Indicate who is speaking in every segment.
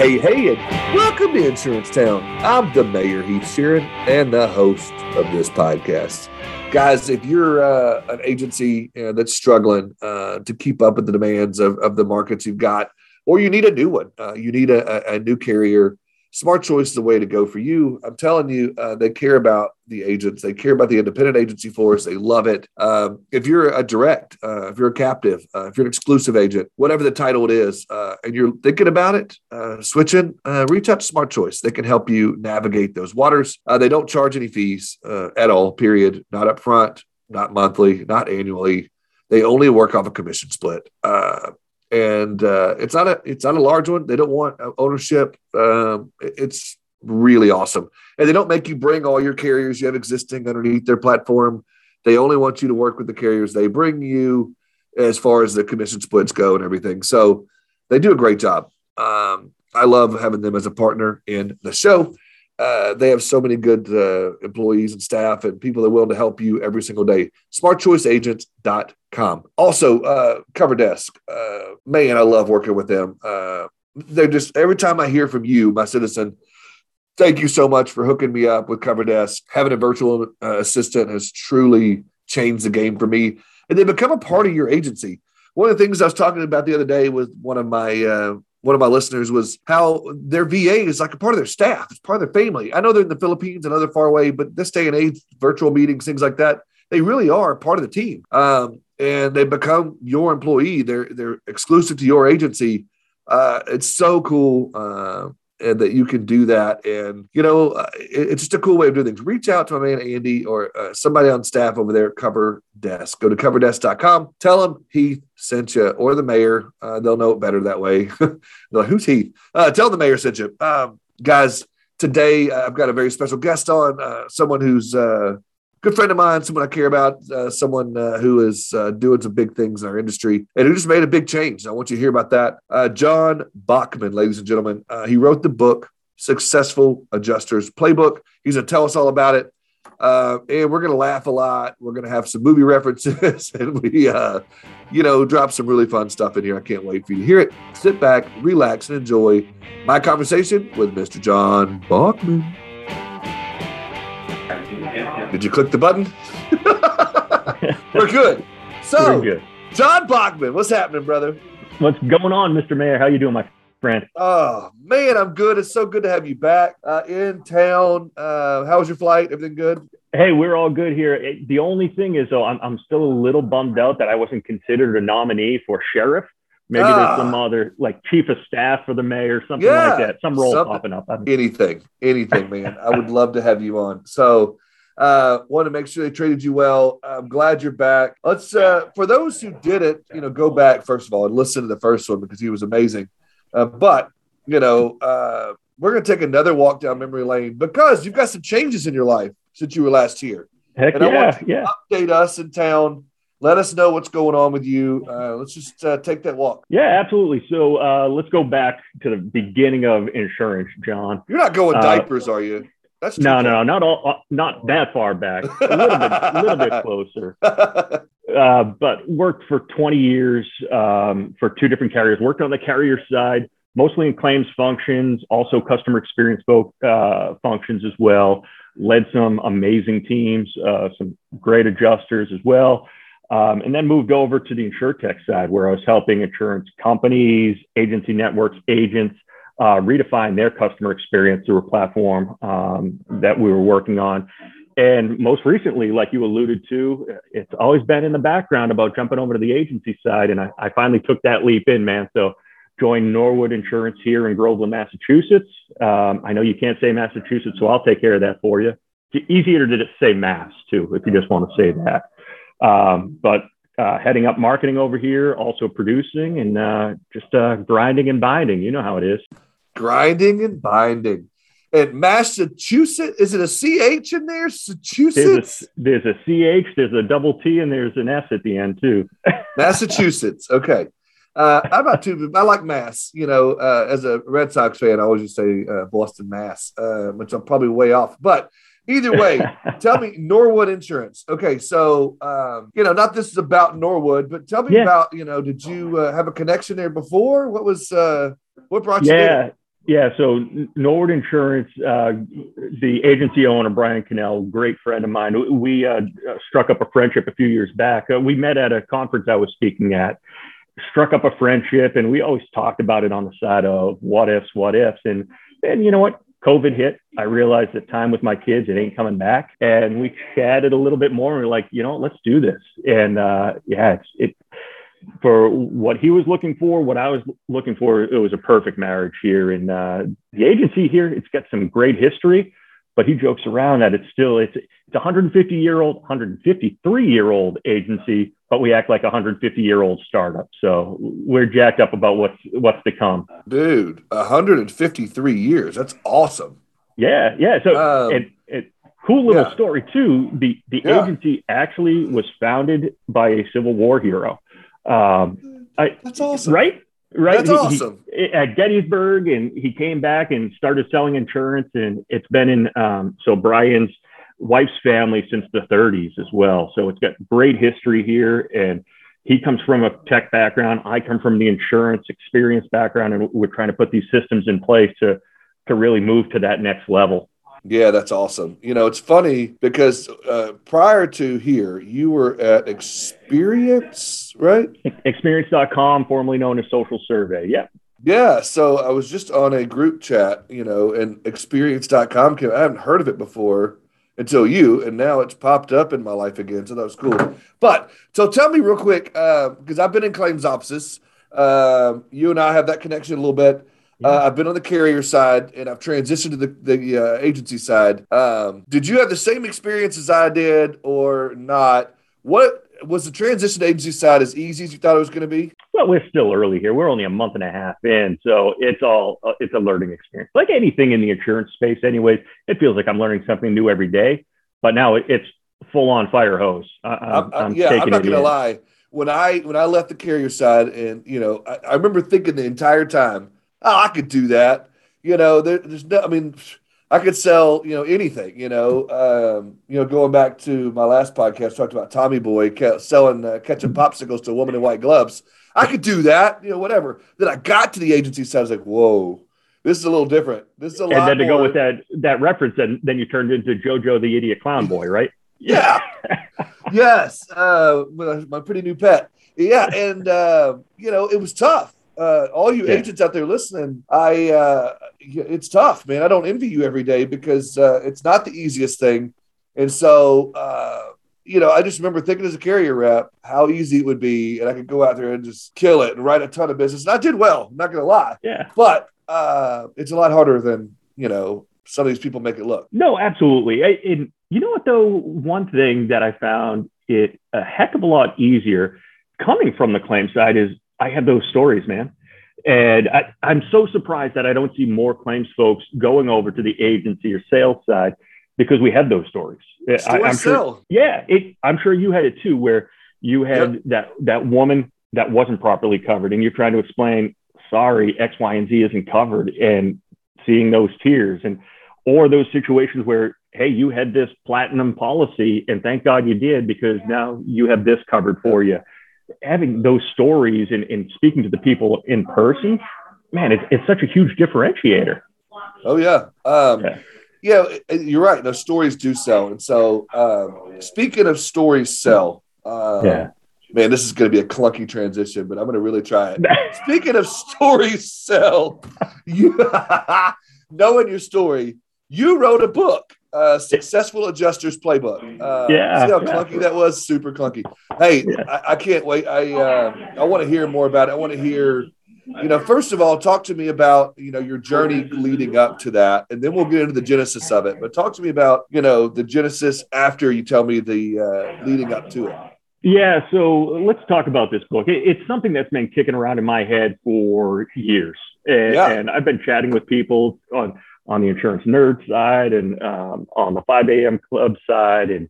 Speaker 1: hey, hey, and welcome to Insurance Town. I'm the mayor, Heath Sheeran, and the host of this podcast. Guys, if you're uh, an agency uh, that's struggling uh, to keep up with the demands of, of the markets you've got, or you need a new one, uh, you need a, a, new carrier Smart Choice is the way to go for you. I'm telling you, uh, they care about the agents. They care about the independent agency force. They love it. Um, if you're a direct, uh, if you're a captive, uh, if you're an exclusive agent, whatever the title it is, uh, and you're thinking about it, uh, switching, uh, reach out to Smart Choice. They can help you navigate those waters. they don't charge any fees at all, period. Not up front, not monthly, not annually. They only work off a commission split and uh, it's not a it's not a large one. They don't want ownership. Um, it's really awesome, and they don't make you bring all your carriers you have existing underneath their platform. They only want you to work with the carriers they bring you, as far as the commission splits go and everything. So they do a great job. Um, I love having them as a partner in the show. Uh, they have so many good uh, employees and staff and people that are willing to help you every single day. SmartChoiceAgents.com. Also, uh, Cover Desk. Uh, man, I love working with them. Uh, they're just every time I hear from you, my citizen, thank you so much for hooking me up with Cover Desk. Having a virtual assistant has truly changed the game for me, and they become a part of your agency. One of the things I was talking about the other day with one of my one of my listeners was how their VA is like a part of their staff. It's part of their family. I know they're in the Philippines and other far away, but this day and age, virtual meetings, things like that, they really are part of the team. Um, and they become your employee. They're they're exclusive to your agency. Uh, it's so cool. Uh, and that you can do that. And, you know, uh, it's just a cool way of doing things. Reach out to my man, Andy, or uh, somebody on staff over there at Cover Desk. Go to coverdesk.com. Tell them Heath sent you or the mayor. Uh, they'll know it better that way. like, Who's Heath? Uh, tell the mayor sent you. Um, guys, today uh, I've got a very special guest on, uh, someone who's good friend of mine, someone I care about, uh, someone uh, who is uh, doing some big things in our industry and who just made a big change. I want you to hear about that. Uh, John Bachman, ladies and gentlemen, uh, he wrote the book Successful Adjusters Playbook. He's going to tell us all about it. Uh, and we're going to laugh a lot. We're going to have some movie references and we, you know, drop some really fun stuff in here. I can't wait for you to hear it. Sit back, relax, and enjoy my conversation with Mr. John Bachman. Did you click the button? We're good. So, We're good. John Bachman, what's happening, brother?
Speaker 2: What's going on, Mr. Mayor? How you doing, my friend?
Speaker 1: Oh man, I'm good. It's so good to have you back uh, in town. Uh, how was your flight? Everything good?
Speaker 2: Hey, we're all good here. The only thing is, though, I'm, I'm still a little bummed out that I wasn't considered a nominee for sheriff. Maybe ah. there's some other like chief of staff for the mayor, something yeah, like that. Some role something, popping up.
Speaker 1: Anything, anything, man. I would love to have you on. So uh, want to make sure they treated you well. I'm glad you're back. Let's, uh, for those who did it, you know, go back first of all and listen to the first one because he was amazing. Uh, but you know, uh, we're going to take another walk down memory lane because you've got some changes in your life since you were last here.
Speaker 2: Heck and yeah, I want yeah.
Speaker 1: update us in town. Let us know what's going on with you. Uh, let's just uh, take that walk.
Speaker 2: Yeah, absolutely. So uh, let's go back to the beginning of insurance, John.
Speaker 1: You're not going uh, diapers, are you?
Speaker 2: That's no, no, no, not all, uh, not that far back. A little bit, a little bit closer. Uh, but worked for 20 years um, for two different carriers. Worked on the carrier side, mostly in claims functions, also customer experience folk, uh, functions as well. Led some amazing teams, uh, some great adjusters as well. Um, and then moved over to the insurtech side, where I was helping insurance companies, agency networks, agents uh, redefine their customer experience through a platform um, that we were working on. And most recently, like you alluded to, it's always been in the background about jumping over to the agency side. And I, I finally took that leap in, man. So joined Norwood Insurance here in Groveland, Massachusetts. Um, I know you can't say Massachusetts, so I'll take care of that for you. It's easier to just say Mass too, if you just want to say that. Um, but uh, heading up marketing over here, also producing and uh, just uh, grinding and binding. You know how it is
Speaker 1: grinding and binding. And Massachusetts, is it a CH in there? Massachusetts?
Speaker 2: There's a, there's a CH, there's a double T, and there's an S at the end, too.
Speaker 1: Massachusetts. Okay. Uh, I'm not too, I like Mass. You know, uh, as a Red Sox fan, I always just say uh, Boston Mass, uh, which I'm probably way off. But either way, tell me Norwood Insurance. Okay. So, um, you know, not this is about Norwood, but tell me yeah. about, you know, did you uh, have a connection there before? What was, uh, what brought you
Speaker 2: yeah.
Speaker 1: there?
Speaker 2: Yeah, so Norwood Insurance, uh, the agency owner Brian Cannell, great friend of mine. We uh, struck up a friendship a few years back. Uh, we met at a conference I was speaking at, struck up a friendship, and we always talked about it on the side of what ifs, what ifs, and and you know what? COVID hit. I realized that time with my kids, it ain't coming back, and we chatted a little bit more. And we're like, you know, let's do this. And uh, yeah, it's it for what he was looking for, what I was looking for, it was a perfect marriage here. And uh, the agency here, it's got some great history, but he jokes around that it's still it's it's 150 year old, 153 year old agency, but we act like a 150 year old startup. So we're jacked up about what's what's to come.
Speaker 1: Dude, 153 years. That's awesome.
Speaker 2: Yeah, yeah. So um, it, it, cool little yeah. story too. The the yeah. agency actually was founded by a Civil War hero. Um,
Speaker 1: I, That's awesome.
Speaker 2: Right? Right.
Speaker 1: That's he, awesome.
Speaker 2: He, at Gettysburg, and he came back and started selling insurance, and it's been in um, so Brian's wife's family since the 30s as well. So it's got great history here, and he comes from a tech background. I come from the insurance experience background, and we're trying to put these systems in place to to really move to that next level.
Speaker 1: Yeah, that's awesome. You know, it's funny because uh, prior to here, you were at Experience, right?
Speaker 2: Experience.com, formerly known as Social Survey. Yeah.
Speaker 1: Yeah. So I was just on a group chat, you know, and Experience.com came. I haven't heard of it before until you, and now it's popped up in my life again. So that was cool. But so tell me real quick, because uh, I've been in claims offices. Uh, you and I have that connection a little bit. Uh, I've been on the carrier side and I've transitioned to the, the uh, agency side. Um, did you have the same experience as I did or not? What was the transition to agency side as easy as you thought it was going to be?
Speaker 2: Well, we're still early here. We're only a month and a half in, so it's all uh, it's a learning experience. Like anything in the insurance space, anyways, it feels like I'm learning something new every day. But now it, it's full on fire hose. I,
Speaker 1: I'm, I'm, yeah, I'm not going to lie. When I when I left the carrier side, and you know, I, I remember thinking the entire time oh, I could do that. You know, there, there's no, I mean, I could sell, you know, anything, you know, um, you know, going back to my last podcast, talked about Tommy Boy selling uh, ketchup popsicles to a woman in white gloves. I could do that, you know, whatever. Then I got to the agency side. I was like, whoa, this is a little different. This is a
Speaker 2: and
Speaker 1: lot.
Speaker 2: And then to
Speaker 1: more.
Speaker 2: go with that that reference, then then you turned into JoJo the idiot clown boy, right?
Speaker 1: Yeah. yes. Uh, my pretty new pet. Yeah, and uh, you know, it was tough uh, all you yeah. agents out there listening, I uh, it's tough, man. I don't envy you every day because uh, it's not the easiest thing, and so uh, you know, I just remember thinking as a carrier rep how easy it would be, and I could go out there and just kill it and write a ton of business. And I did well. I'm not gonna lie.
Speaker 2: Yeah,
Speaker 1: but uh, it's a lot harder than you know some of these people make it look.
Speaker 2: No, absolutely. I, and you know what though, one thing that I found it a heck of a lot easier coming from the claim side is I have those stories, man. And I, am so surprised that I don't see more claims folks going over to the agency or sales side because we have those stories.
Speaker 1: I, am
Speaker 2: sure, yeah, it, I'm sure you had it too, where you had yep. that that woman that wasn't properly covered, and you're trying to explain, sorry, X, Y, and Z isn't covered, and seeing those tears, and or those situations where hey, you had this platinum policy, and thank God you did because now you have this covered for you having those stories and, and speaking to the people in person, man, it's, it's such a huge differentiator.
Speaker 1: Oh yeah. Um, yeah. yeah. you're right. Those stories do sell. And so, um, speaking of stories sell,
Speaker 2: um, yeah,
Speaker 1: man, this is going to be a clunky transition, but I'm going to really try it. speaking of stories sell, you knowing your story, you wrote a book uh, successful adjusters playbook. Uh,
Speaker 2: yeah,
Speaker 1: see how clunky yeah. that was? Super clunky. Hey, yeah. I, I, can't wait. I uh, I want to hear more about it. I want to hear. You know, first of all, talk to me about you know your journey leading up to that, and then we'll get into the genesis of it. But talk to me about you know the genesis after you tell me the uh, leading up to it.
Speaker 2: Yeah, so let's talk about this book. It's something that's been kicking around in my head for years, and, yeah. and I've been chatting with people on on the insurance nerd side and um, on the 5 a.m. club side and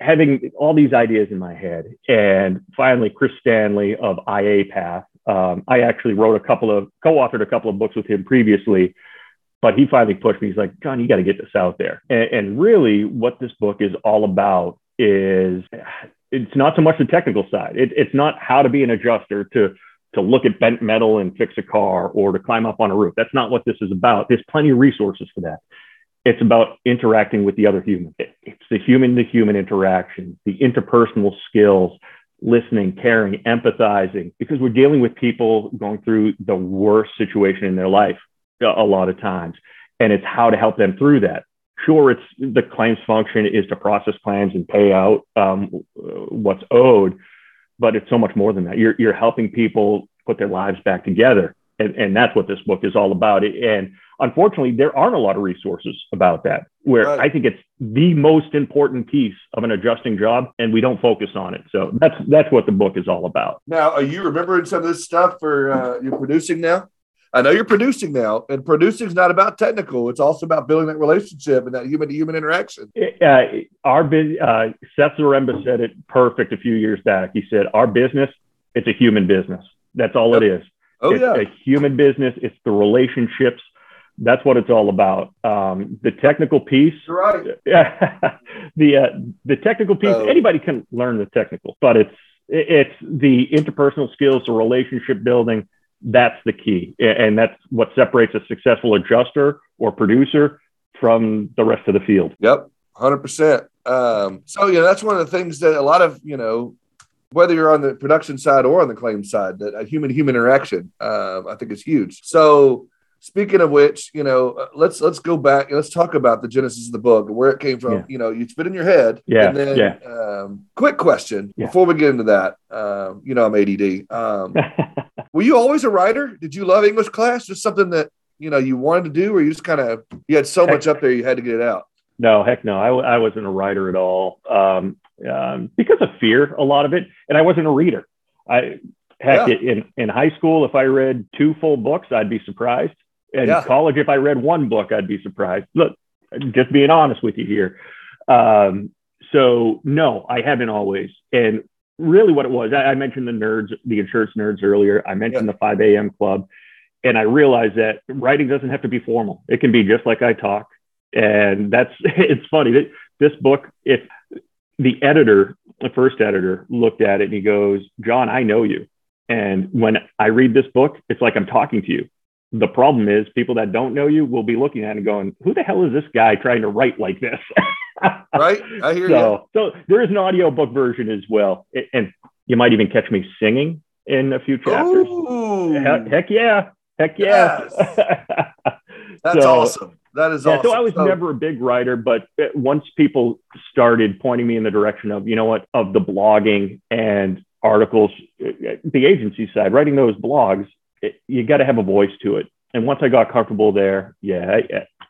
Speaker 2: having all these ideas in my head. And finally, Chris Stanley of IA Path, um, I actually wrote a couple of, co authored a couple of books with him previously, but he finally pushed me. He's like, John, you got to get this out there. And, and really, what this book is all about is it's not so much the technical side, it, it's not how to be an adjuster to to look at bent metal and fix a car or to climb up on a roof. That's not what this is about. There's plenty of resources for that. It's about interacting with the other human. It's the human to human interaction, the interpersonal skills, listening, caring, empathizing, because we're dealing with people going through the worst situation in their life a lot of times. And it's how to help them through that. Sure, it's the claims function is to process claims and pay out um, what's owed, but it's so much more than that. You're, you're helping people put their lives back together. And, and that's what this book is all about. And unfortunately, there aren't a lot of resources about that, where right. I think it's the most important piece of an adjusting job, and we don't focus on it. So that's that's what the book is all about.
Speaker 1: Now, are you remembering some of this stuff for uh, you're producing now? I know you're producing now, and producing is not about technical. It's also about building that relationship and that human to human interaction.
Speaker 2: Uh, our uh, Seth Zaremba said it perfect a few years back. He said, "Our business, it's a human business. That's all yep. it is.
Speaker 1: Oh
Speaker 2: it's
Speaker 1: yeah,
Speaker 2: a human business. It's the relationships that's what it's all about. Um, the technical piece,
Speaker 1: You're right?
Speaker 2: the uh, the technical piece. Oh. Anybody can learn the technical, but it's it's the interpersonal skills, the relationship building. That's the key, and that's what separates a successful adjuster or producer from the rest of the field.
Speaker 1: Yep, hundred um, percent. So yeah, that's one of the things that a lot of you know whether you're on the production side or on the claim side, that a human human interaction, uh, I think is huge. So Speaking of which, you know, uh, let's let's go back and let's talk about the genesis of the book, where it came from. Yeah. You know, it's been in your head.
Speaker 2: Yeah.
Speaker 1: And then,
Speaker 2: yeah.
Speaker 1: Um, quick question yeah. before we get into that. Um, you know, I'm ADD. Um, were you always a writer? Did you love English class? Just something that you know you wanted to do, or you just kind of you had so heck, much up there you had to get it out?
Speaker 2: No, heck no. I, I wasn't a writer at all um, um, because of fear, a lot of it, and I wasn't a reader. I heck yeah. in in high school, if I read two full books, I'd be surprised in yeah. college, if I read one book, I'd be surprised. Look, just being honest with you here. Um, so no, I haven't always. And really what it was, I, I mentioned the nerds, the insurance nerds earlier. I mentioned yeah. the 5 a.m. club. And I realized that writing doesn't have to be formal. It can be just like I talk. And that's, it's funny that this book, if the editor, the first editor looked at it and he goes, John, I know you. And when I read this book, it's like I'm talking to you the problem is people that don't know you will be looking at it and going, who the hell is this guy trying to write like this?
Speaker 1: right. I hear
Speaker 2: so,
Speaker 1: you.
Speaker 2: So there is an audiobook version as well. And you might even catch me singing in a few chapters. Heck, heck, yeah. Heck yeah. Yes.
Speaker 1: That's so, awesome. That is
Speaker 2: yeah,
Speaker 1: awesome.
Speaker 2: So I was so, never a big writer, but once people started pointing me in the direction of, you know what, of the blogging and articles, eh, eh, the agency side, writing those blogs, it, you got to have a voice to it. And once I got comfortable there, yeah,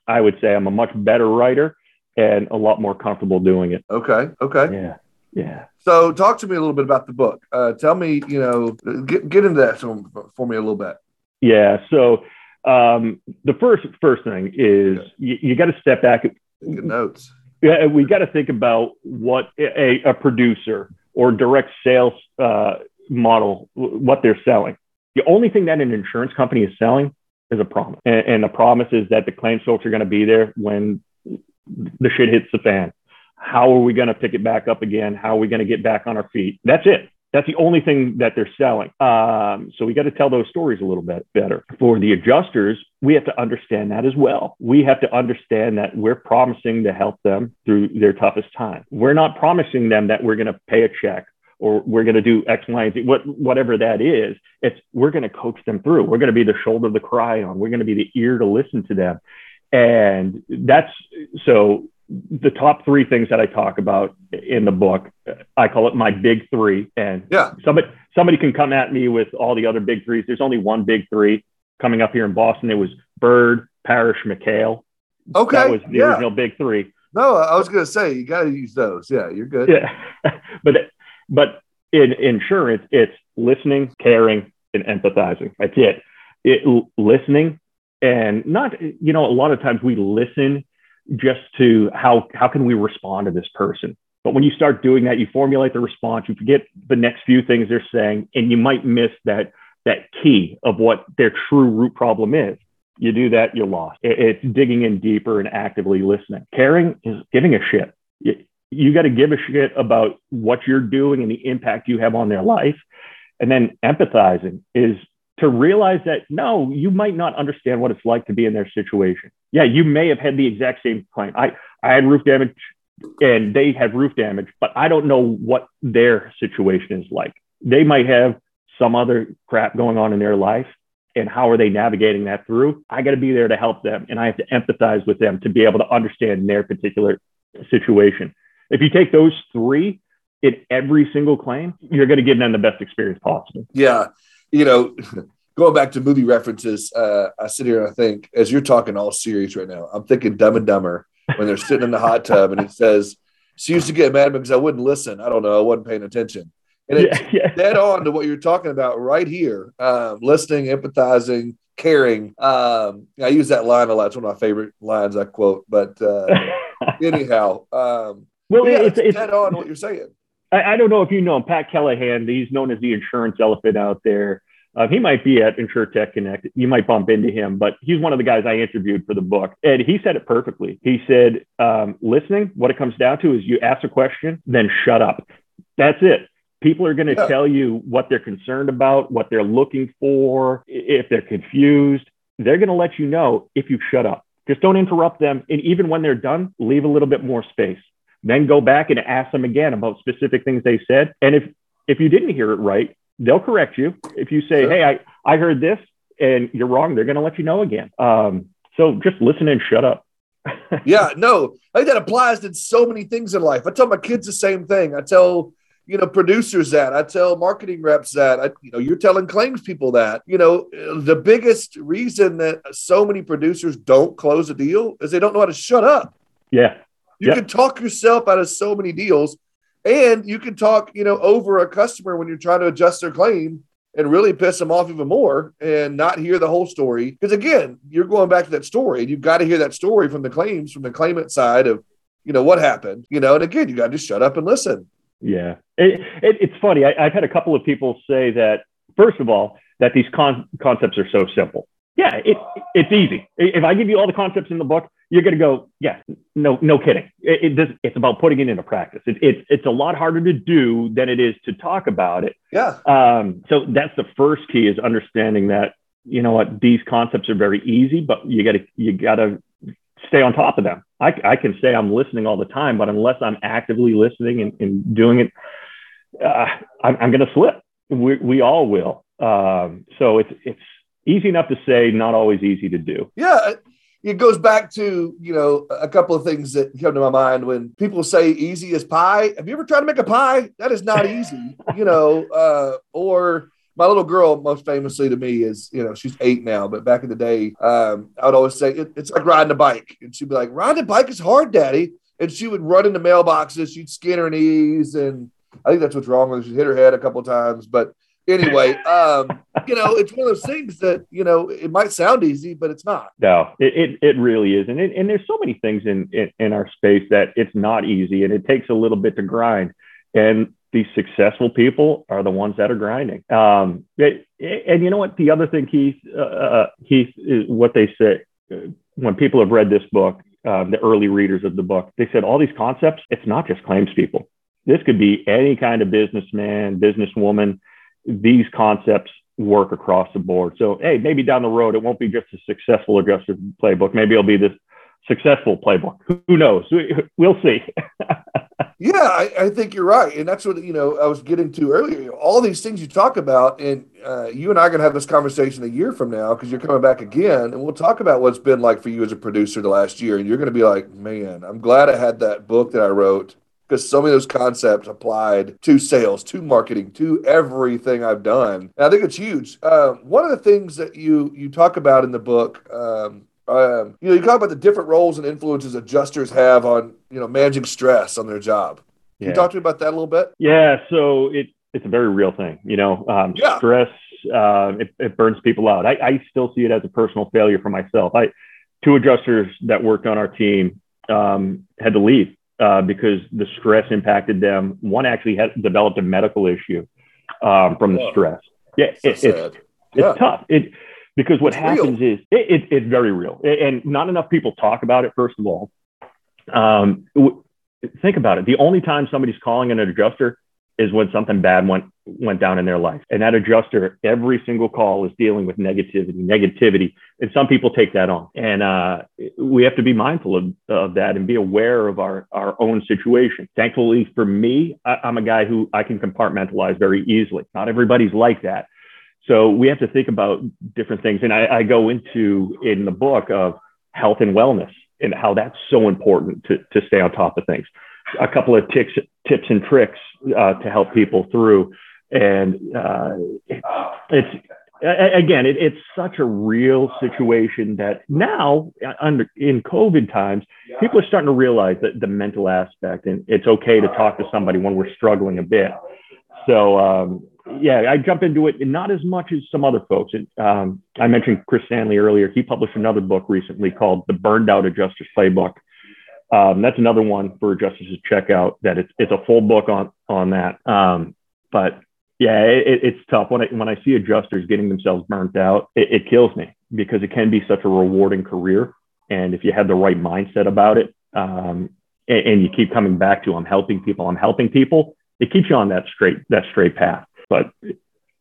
Speaker 2: I, I would say I'm a much better writer and a lot more comfortable doing it.
Speaker 1: Okay. Okay.
Speaker 2: Yeah. Yeah.
Speaker 1: So talk to me a little bit about the book. Uh, tell me, you know, get, get into that for, me a little bit.
Speaker 2: Yeah. So um, the first first thing is you, you got to step back. Good
Speaker 1: notes.
Speaker 2: Yeah, we got to think about what a, a producer or direct sales uh, model, what they're selling. The only thing that an insurance company is selling is a promise. And, and the promise is that the claims folks are going to be there when the shit hits the fan. How are we going to pick it back up again? How are we going to get back on our feet? That's it. That's the only thing that they're selling. Um, so we got to tell those stories a little bit better. For the adjusters, we have to understand that as well. We have to understand that we're promising to help them through their toughest time. We're not promising them that we're going to pay a check or we're going to do X, Y, and Z, what, whatever that is, it's we're going to coach them through. We're going to be the shoulder to cry on. We're going to be the ear to listen to them. And that's so the top three things that I talk about in the book, I call it my big three. And
Speaker 1: yeah,
Speaker 2: somebody somebody can come at me with all the other big threes. There's only one big three coming up here in Boston. It was Bird, Parish, McHale.
Speaker 1: Okay.
Speaker 2: That was the
Speaker 1: yeah.
Speaker 2: original big three.
Speaker 1: No, I was going to say you got to use those. Yeah, you're good.
Speaker 2: Yeah, but but in insurance, it's listening, caring, and empathizing. That's it. it. Listening and not, you know, a lot of times we listen just to how how can we respond to this person. But when you start doing that, you formulate the response, you forget the next few things they're saying, and you might miss that that key of what their true root problem is. You do that, you're lost. It's digging in deeper and actively listening. Caring is giving a shit you got to give a shit about what you're doing and the impact you have on their life. And then empathizing is to realize that no, you might not understand what it's like to be in their situation. Yeah, you may have had the exact same claim. I, I had roof damage and they had roof damage, but I don't know what their situation is like. They might have some other crap going on in their life. And how are they navigating that through? I got to be there to help them. And I have to empathize with them to be able to understand their particular situation. If you take those three in every single claim, you're going to give them the best experience possible.
Speaker 1: Yeah you know, going back to movie references, uh, I sit here and I think, as you're talking all serious right now, I'm thinking Dumb and Dumber when they're sitting in the hot tub and it says, she used to get mad at me because I wouldn't listen. I don't know. I wasn't paying attention. And it's yeah, yeah. dead on to what you're talking about right here. Um, listening, empathizing, caring. Um, I use that line a lot. It's one of my favorite lines I quote. But uh, anyhow, um, well, yeah, it's, it's, dead on what you're saying.
Speaker 2: I, I, don't know if you know him, Pat Kalahan. He's known as the insurance elephant out there. Uh, he might be at InsurTech Connect. You might bump into him, but he's one of the guys I interviewed for the book. And he said it perfectly. He said, um, listening, what it comes down to is you ask a question, then shut up. That's it. People are going to yeah. tell you what they're concerned about, what they're looking for. If they're confused, they're going to let you know if you shut up. Just don't interrupt them. And even when they're done, leave a little bit more space. Then go back and ask them again about specific things they said. And if if you didn't hear it right, they'll correct you. If you say, sure. "Hey, I I heard this," and you're wrong, they're going to let you know again. Um, so just listen and shut up.
Speaker 1: yeah, no, I think that applies to so many things in life. I tell my kids the same thing. I tell you know producers that. I tell marketing reps that. I, you know, you're telling claims people that. You know, the biggest reason that so many producers don't close a deal is they don't know how to shut up.
Speaker 2: Yeah.
Speaker 1: You yep. can talk yourself out of so many deals, and you can talk, you know, over a customer when you're trying to adjust their claim and really piss them off even more and not hear the whole story. Because again, you're going back to that story, and you've got to hear that story from the claims, from the claimant side of, you know, what happened. You know, and again, you got to just shut up and listen.
Speaker 2: Yeah, it, it, it's funny. I, have had a couple of people say that. First of all, that these con- concepts are so simple. Yeah, it, it's easy. If I give you all the concepts in the book, you're going to go, yeah, no, no kidding. It, it, it's about putting it into practice. It, it, it's a lot harder to do than it is to talk about it.
Speaker 1: Yeah.
Speaker 2: Um, so that's the first key is understanding that, you know what, these concepts are very easy, but you got to, you got to stay on top of them. I, I can say I'm listening all the time, but unless I'm actively listening and, and doing it, uh, I'm, I'm going to slip. We, we all will. Um, so it's, it's easy enough to say, not always easy to do.
Speaker 1: Yeah it goes back to you know a couple of things that come to my mind when people say easy as pie. Have you ever tried to make a pie? That is not easy you know uh, or my little girl most famously to me is you know she's eight now but back in the day um, i would always say it, it's like riding a bike. And she'd be like riding a bike is hard daddy. And she would run into mailboxes. She'd skin her knees. And i think that's what's wrong with her. She hit her head a couple times. But anyway, um, you know, it's one of those things that you know it might sound easy, but it's not.
Speaker 2: No, it it, it really is, and it, and there's so many things in, in in our space that it's not easy, and it takes a little bit to grind. And these successful people are the ones that are grinding. Um, it, and you know what? The other thing, Keith, uh, uh, Keith, is what they say uh, when people have read this book. Um, the early readers of the book, they said all these concepts. It's not just claims people. This could be any kind of businessman, businesswoman these concepts work across the board. So, hey, maybe down the road, it won't be just a successful adjusters playbook. Maybe it'll be this successful playbook. Who knows? We'll see.
Speaker 1: yeah, I, I, think you're right. And that's what, you know, I was getting to earlier. All these things you talk about, and uh, you and I are going to have this conversation a year from now because you're coming back again. And we'll talk about what's been like for you as a producer the last year. And you're going to be like, man, I'm glad I had that book that I wrote because so many of those concepts applied to sales, to marketing, to everything I've done. And I think it's huge. Uh, one of the things that you you talk about in the book, um, um, you know, you talk about the different roles and influences adjusters have on you know managing stress on their job. Can yeah. you talk to me about that a little bit?
Speaker 2: Yeah. So it it's a very real thing. You know, um, yeah. stress uh, it, it, burns people out. I, I still see it as a personal failure for myself. I two adjusters that worked on our team um, had to leave uh, because the stress impacted them. One actually had developed a medical issue um, from the stress. Yeah, so it, it's yeah. it's tough. It because what it's happens real. is it, it, it's very real, and not enough people talk about it. First of all, um, think about it. The only time somebody's calling an adjuster is when something bad went went down in their life. And that adjuster, every single call is dealing with negativity, negativity. And some people take that on. And uh, we have to be mindful of, of that and be aware of our, our own situation. Thankfully for me, I, I'm a guy who I can compartmentalize very easily. Not everybody's like that. So we have to think about different things. And I, I go into in the book of health and wellness and how that's so important to, to stay on top of things. A couple of tips, tips and tricks uh, to help people through. And uh, it's again, it, it's such a real situation that now, uh, under in COVID times, people are starting to realize that the mental aspect, and it's okay to talk to somebody when we're struggling a bit. So, um, yeah, I jump into it, not as much as some other folks. And, um, I mentioned Chris Stanley earlier. He published another book recently called The Burned Out Adjuster's Playbook. Um, that's another one for adjusters to check out. That it's it's a full book on on that. Um, but yeah, it, it's tough when I when I see adjusters getting themselves burnt out. It, it kills me because it can be such a rewarding career, and if you have the right mindset about it, um, and, and you keep coming back to I'm helping people, I'm helping people, it keeps you on that straight that straight path. But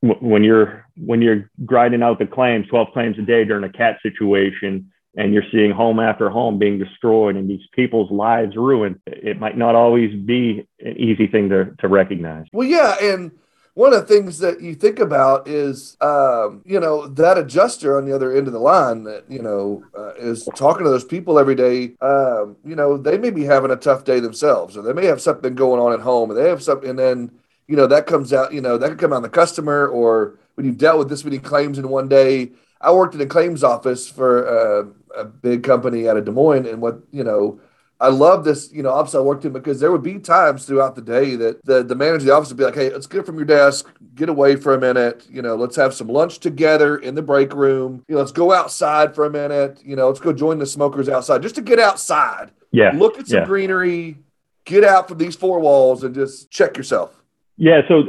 Speaker 2: when you're when you're grinding out the claims, 12 claims a day during a cat situation, and you're seeing home after home being destroyed and these people's lives ruined, it might not always be an easy thing to, to recognize.
Speaker 1: Well, yeah, and one of the things that you think about is, um, you know, that adjuster on the other end of the line that, you know, uh, is talking to those people every day. Um, you know, they may be having a tough day themselves, or they may have something going on at home, and they have something, and then, you know, that comes out, you know, that could come on the customer, or when you've dealt with this many claims in one day. I worked in a claims office for uh, a big company out of Des Moines, and what, you know, I love this, you know, office I worked in because there would be times throughout the day that the, the manager of the office would be like, hey, let's get from your desk, get away for a minute, you know, let's have some lunch together in the break room. You know, let's go outside for a minute, you know, let's go join the smokers outside just to get outside.
Speaker 2: Yeah.
Speaker 1: Look at some yeah. greenery, get out from these four walls and just check yourself.
Speaker 2: Yeah. So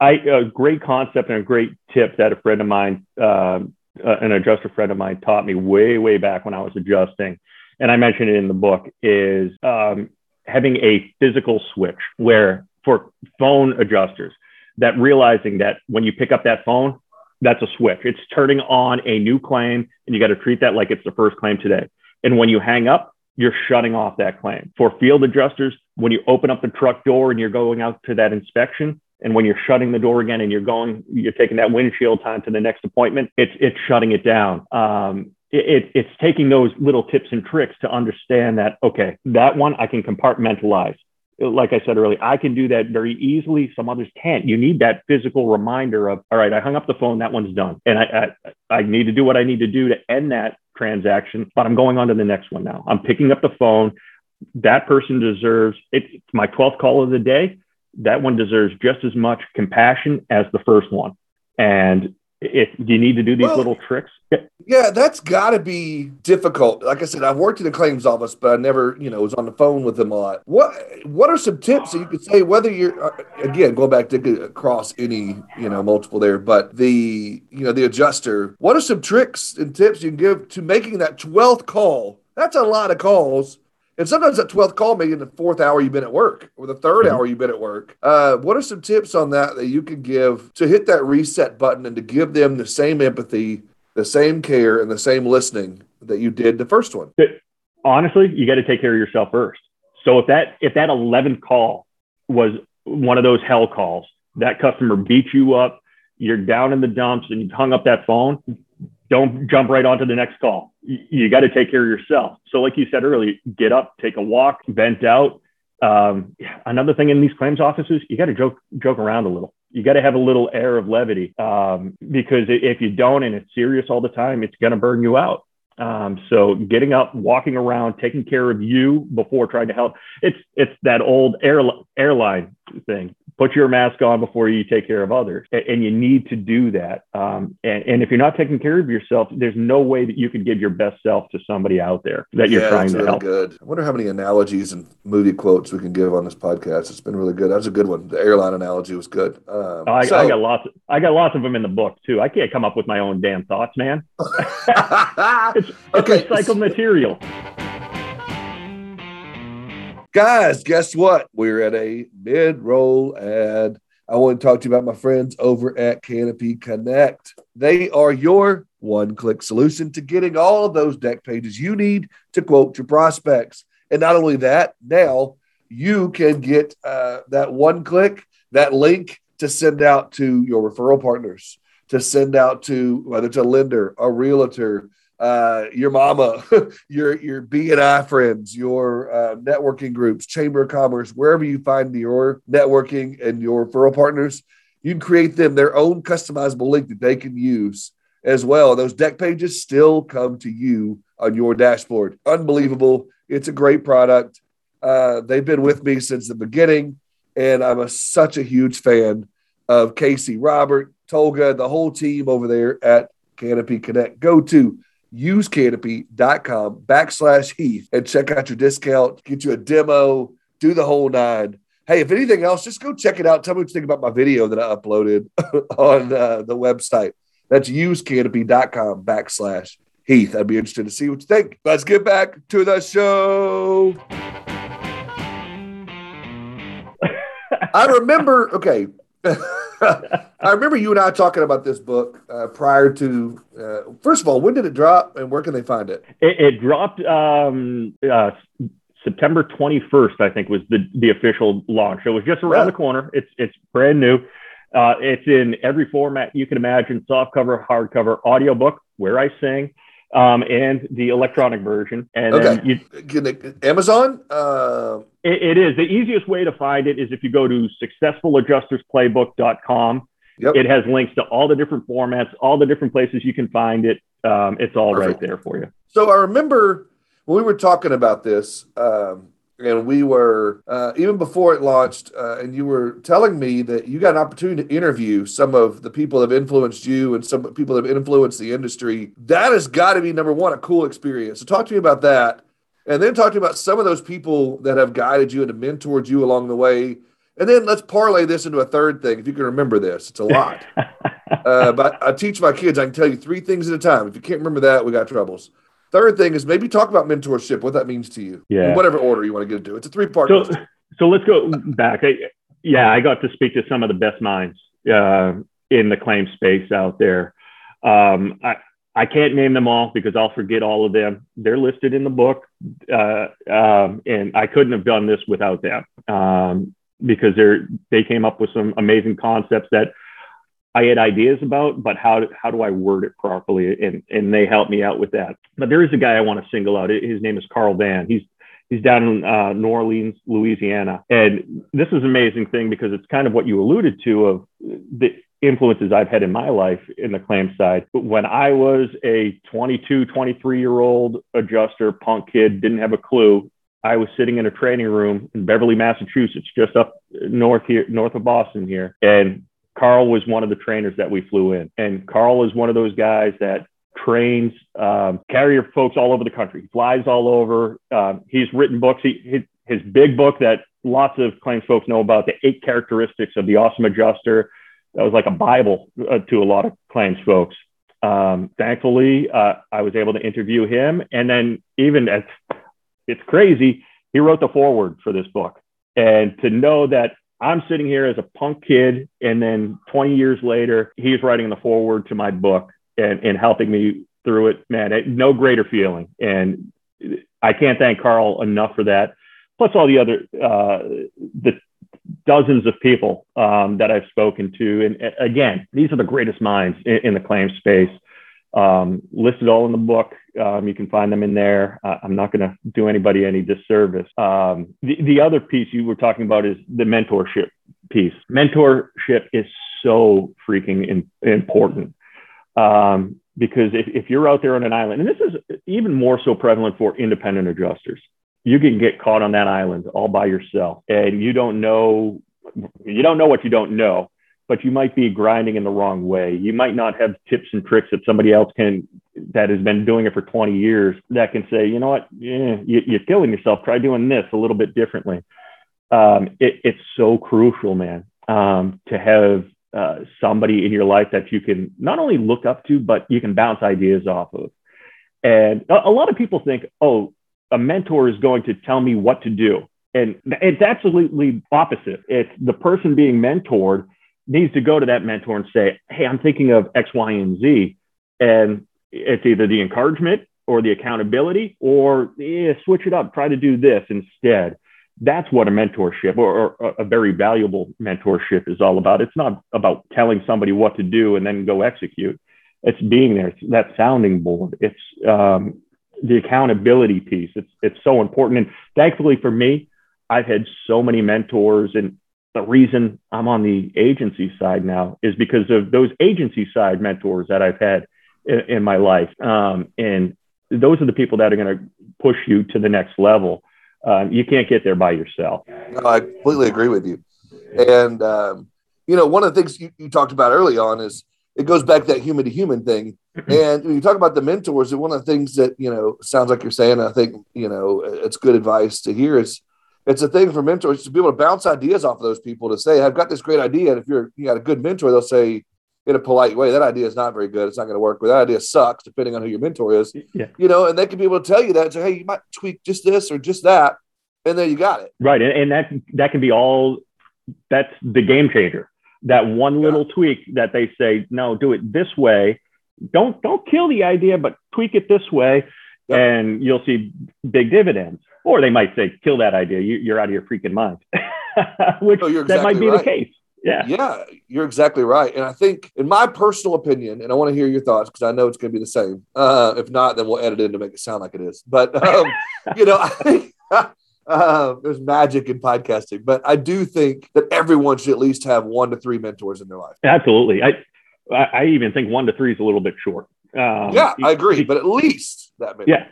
Speaker 2: I, a great concept and a great tip that a friend of mine, uh, uh, an adjuster friend of mine taught me way, way back when I was adjusting and I mentioned it in the book, is um, having a physical switch where for phone adjusters, that realizing that when you pick up that phone, that's a switch. It's turning on a new claim, and you got to treat that like it's the first claim today. And when you hang up, you're shutting off that claim. For field adjusters, when you open up the truck door and you're going out to that inspection, and when you're shutting the door again and you're going, you're taking that windshield time to the next appointment, it's it's shutting it down. Um, it, it's taking those little tips and tricks to understand that okay that one i can compartmentalize. Like i said earlier i can do that very easily. Some others can't. You need that physical reminder of all right i hung up the phone that one's done. And i i, I need to do what i need to do to end that transaction but i'm going on to the next one now. I'm picking up the phone. That person deserves it's my 12th call of the day that one deserves just as much compassion as the first one. And if you need to do these well, little tricks?
Speaker 1: yeah that's got to be difficult. Like i said i've worked in the claims office but i never you know was on the phone with them a lot. What what are some tips that you could say whether you're uh, again going back to across any you know multiple there but the you know the adjuster what are some tricks and tips you can give to making that 12th call? That's a lot of calls and sometimes that 12th call may be in the fourth hour you've been at work or the 3rd mm-hmm. hour you've been at work. Uh, what are some tips on that that you can give to hit that reset button and to give them the same empathy, the same care, and the same listening that you did the first one?
Speaker 2: Honestly, you got to take care of yourself first. So if that if that 11th call was one of those hell calls, that customer beat you up, you're down in the dumps, and you hung up that phone, don't jump right onto the next call. You, got to take care of yourself. So, like you said earlier, get up, take a walk, vent out. Um, another thing in these claims offices, you got to joke joke around a little. You got to have a little air of levity um, because if you don't and it's serious all the time, it's going to burn you out. Um, so getting up, walking around, taking care of you before trying to help. It's it's that old air, airline thing put your mask on before you take care of others. And you need to do that. Um, and, and, if you're not taking care of yourself, there's no way that you can give your best self to somebody out there that you're trying to
Speaker 1: really
Speaker 2: help.
Speaker 1: Good. I wonder how many analogies and movie quotes we can give on this podcast. It's been really good. That was a good one. The airline analogy was good. Um,
Speaker 2: I, so, I, got lots. Of, I got lots of them in the book too. I can't come up with my own damn thoughts, man. it's, it's okay. recycled material.
Speaker 1: Guys, guess what? We're at a mid roll ad. I want to talk to you about my friends over at Canopy Connect. They are your one click solution to getting all of those deck pages you need to quote your prospects. And not only that, now you can get uh, that one click, that link to send out to your referral partners, to send out to whether it's a lender, a realtor, uh, your mama, your your BNI friends, your uh, networking groups, chamber of commerce, wherever you find your networking and your referral partners, you can create them their own customizable link that they can use as well. Those deck pages still come to you on your dashboard. Unbelievable! It's a great product. Uh, they've been with me since the beginning, and I'm a, such a huge fan of Casey, Robert, Tolga, the whole team over there at Canopy Connect. Go to usecanopy.com backslash Heath and check out your discount, get you a demo, do the whole nine. Hey, if anything else, just go check it out. Tell me what you think about my video that I uploaded on uh, the website. That's usecanopy.com backslash Heath. I'd be interested to see what you think. Let's get back to the show. I remember, okay. I remember you and I talking about this book uh, prior to. Uh, first of all, when did it drop, and where can they find it?
Speaker 2: It, it dropped um, uh, September 21st, I think, was the the official launch. It was just around yeah. the corner. It's it's brand new. Uh, it's in every format you can imagine: soft cover, hardcover, audiobook, where I sing, um, and the electronic version. And okay.
Speaker 1: You, Amazon. Uh...
Speaker 2: It, it is the easiest way to find it is if you go to successfuladjustersplaybook.com. Yep. It has links to all the different formats, all the different places you can find it. Um, it's all Perfect. right there for you.
Speaker 1: So I remember when we were talking about this. Um, and we were uh, even before it launched uh, and you were telling me that you got an opportunity to interview some of the people that have influenced you and some people that have influenced the industry. That has got to be number one a cool experience. So talk to me about that. And then talk to me about some of those people that have guided you and have mentored you along the way. And then let's parlay this into a third thing if you can remember this. It's a lot. Uh, but i teach my kids i can tell you three things at a time. If you can't remember that we got troubles Third thing is maybe talk about mentorship, what that means to you.
Speaker 2: Yeah.
Speaker 1: In whatever order you want to get into. It's a three part.
Speaker 2: So, so let's go back. I, yeah, I got to speak to some of the best minds uh, in the claim space out there. Um, I, I can't name them all because I'll forget all of them. They're listed in the book, uh, um, and I couldn't have done this without them um, because they're they came up with some amazing concepts that I had ideas about, but how how do I word it properly? And and they helped me out with that. But there is a guy I want to single out. His name is Carl Van. He's he's down in uh, New Orleans, Louisiana, and this is an amazing thing because it's kind of what you alluded to of the influences I've had in my life in the claim side. When I was a 22, 23 year old adjuster, punk kid, didn't have a clue. I was sitting in a training room in Beverly, Massachusetts, just up north here, north of Boston here, and Carl was one of the trainers that we flew in. And Carl is one of those guys that trains um, carrier folks all over the country. He flies all over. Um, he's written books. He, his, his big book that lots of claims folks know about, the eight characteristics of the awesome adjuster. That was like a Bible uh, to a lot of claims folks. Um, thankfully, uh, I was able to interview him. And then even as it's crazy, he wrote the foreword for this book. And to know that I'm sitting here as a punk kid, and then 20 years later, he's writing the foreword to my book and, and helping me through it. Man, it, no greater feeling. And I can't thank Carl enough for that. Plus, all the other uh, the dozens of people um, that I've spoken to, and again, these are the greatest minds in, in the claim space um, listed all in the book. Um, you can find them in there. Uh, I'm not going to do anybody any disservice. Um, the, the other piece you were talking about is the mentorship piece. Mentorship is so freaking in, important um, because if, if you're out there on an island, and this is even more so prevalent for independent adjusters, you can get caught on that island all by yourself and you don't know you don't know what you don't know but you might be grinding in the wrong way. You might not have tips and tricks that somebody else can that has been doing it for 20 years that can say, you know what, yeah, you, are killing yourself. Try doing this a little bit differently. Um, it, it's so crucial, man, um, to have uh, somebody in your life that you can not only look up to, but you can bounce ideas off of. And a, a lot of people think, oh, a mentor is going to tell me what to do. And it's absolutely opposite. It's the person being mentored needs to go to that mentor and say, Hey, I'm thinking of X, Y, and Z. And it's either the encouragement or the accountability or yeah, switch it up, try to do this instead. That's what a mentorship or, or a very valuable mentorship is all about. It's not about telling somebody what to do and then go execute. It's being there. It's that sounding board. It's um, the accountability piece. It's it's so important. And thankfully for me, I've had so many mentors, and the reason I'm on the agency side now is because of those agency side mentors that I've had in, in my life. Um, and those are the people that are going to push you to the next level. Um, you can't get there by yourself.
Speaker 1: No, I completely agree with you. And um, you know, one of the things you, you talked about early on is it goes back to that human to human thing. Mm-hmm. And when you talk about the mentors, and one of the things that you know sounds like you're saying, I think you know it's good advice to hear is it's a thing for mentors to be able to bounce ideas off of those people to say, I've got this great idea. And if you're you got a good mentor, they'll say in a polite way, that idea is not very good. It's not going to work. But that idea sucks, depending on who your mentor is. Yeah. You know, and they can be able to tell you that and say, hey, you might tweak just this or just that. And then you got it.
Speaker 2: Right. And, and that that can be all that's the game changer. That one little yeah. tweak that they say, no, do it this way. Don't don't kill the idea, but tweak it this way, yep. and you'll see big dividends. Or they might say, kill that idea. You, are out of your freaking mind. Which exactly that might be right. the case. Yeah.
Speaker 1: Yeah, you're exactly right. And I think, in my personal opinion, and I want to hear your thoughts because I know it's going to be the same. Uh, if not, then we'll edit it in to make it sound like it is. But, um, you know, I think uh, there's magic in podcasting, but I do think that everyone should at least have one to three mentors in their life.
Speaker 2: Absolutely. I, I even think one to three is a little bit short.
Speaker 1: Um, yeah, I agree, but at least that many.
Speaker 2: Yeah.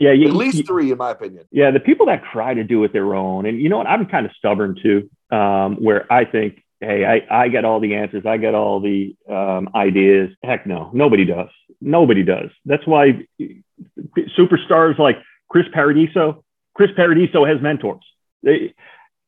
Speaker 2: Yeah,
Speaker 1: you, at least three, in my opinion.
Speaker 2: Yeah, the people that try to do it their own, and you know what, I'm kind of stubborn too, um, where I think hey, I, I get all the answers, I get all the um, ideas. Heck no, nobody does. Nobody does. That's why superstars like Chris Paradiso, Chris Paradiso has mentors. They,